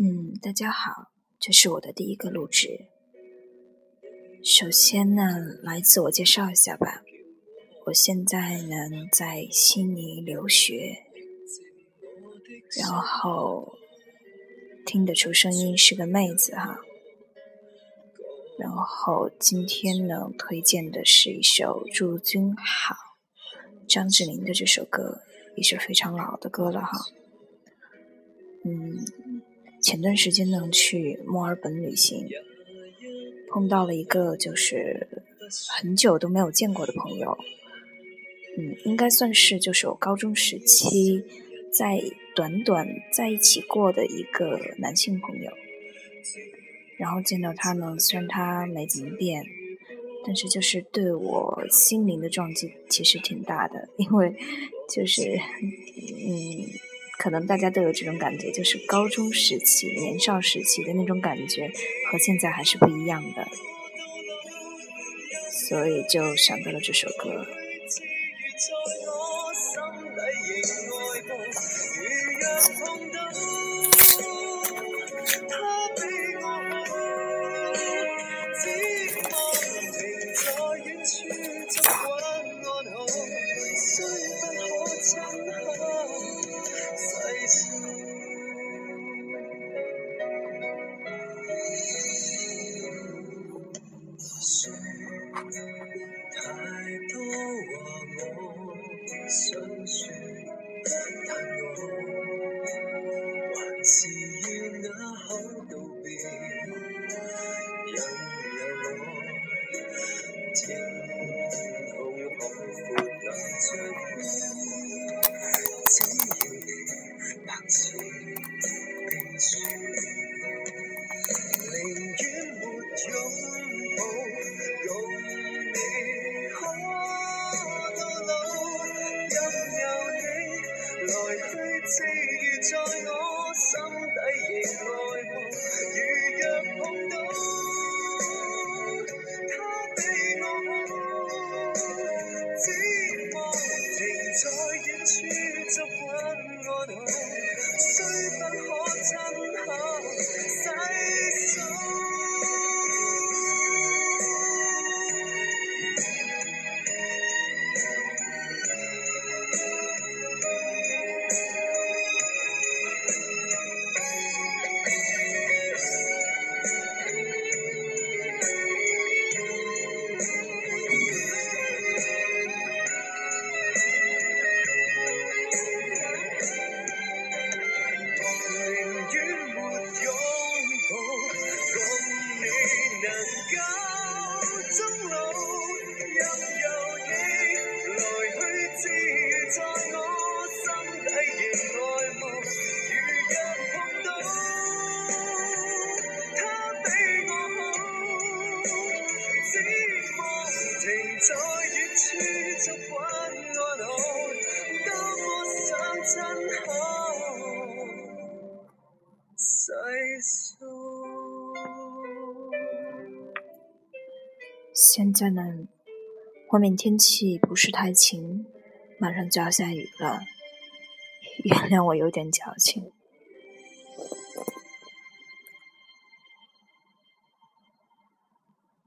嗯，大家好，这是我的第一个录制。首先呢，来自我介绍一下吧。我现在呢在悉尼留学，然后听得出声音是个妹子哈。然后今天呢推荐的是一首《祝君好》，张智霖的这首歌也是非常老的歌了哈。嗯。前段时间呢，去墨尔本旅行，碰到了一个就是很久都没有见过的朋友，嗯，应该算是就是我高中时期在短短在一起过的一个男性朋友。然后见到他呢，虽然他没怎么变，但是就是对我心灵的撞击其实挺大的，因为就是嗯。可能大家都有这种感觉，就是高中时期、年少时期的那种感觉，和现在还是不一样的，所以就想到了这首歌。道别有我天空海阔能像只要你能够钟楼，任由你来去自在我心底仍爱慕。如若碰到他比我好，只望停在远处触碰。现在呢，外面天气不是太晴，马上就要下雨了，原谅我有点矫情。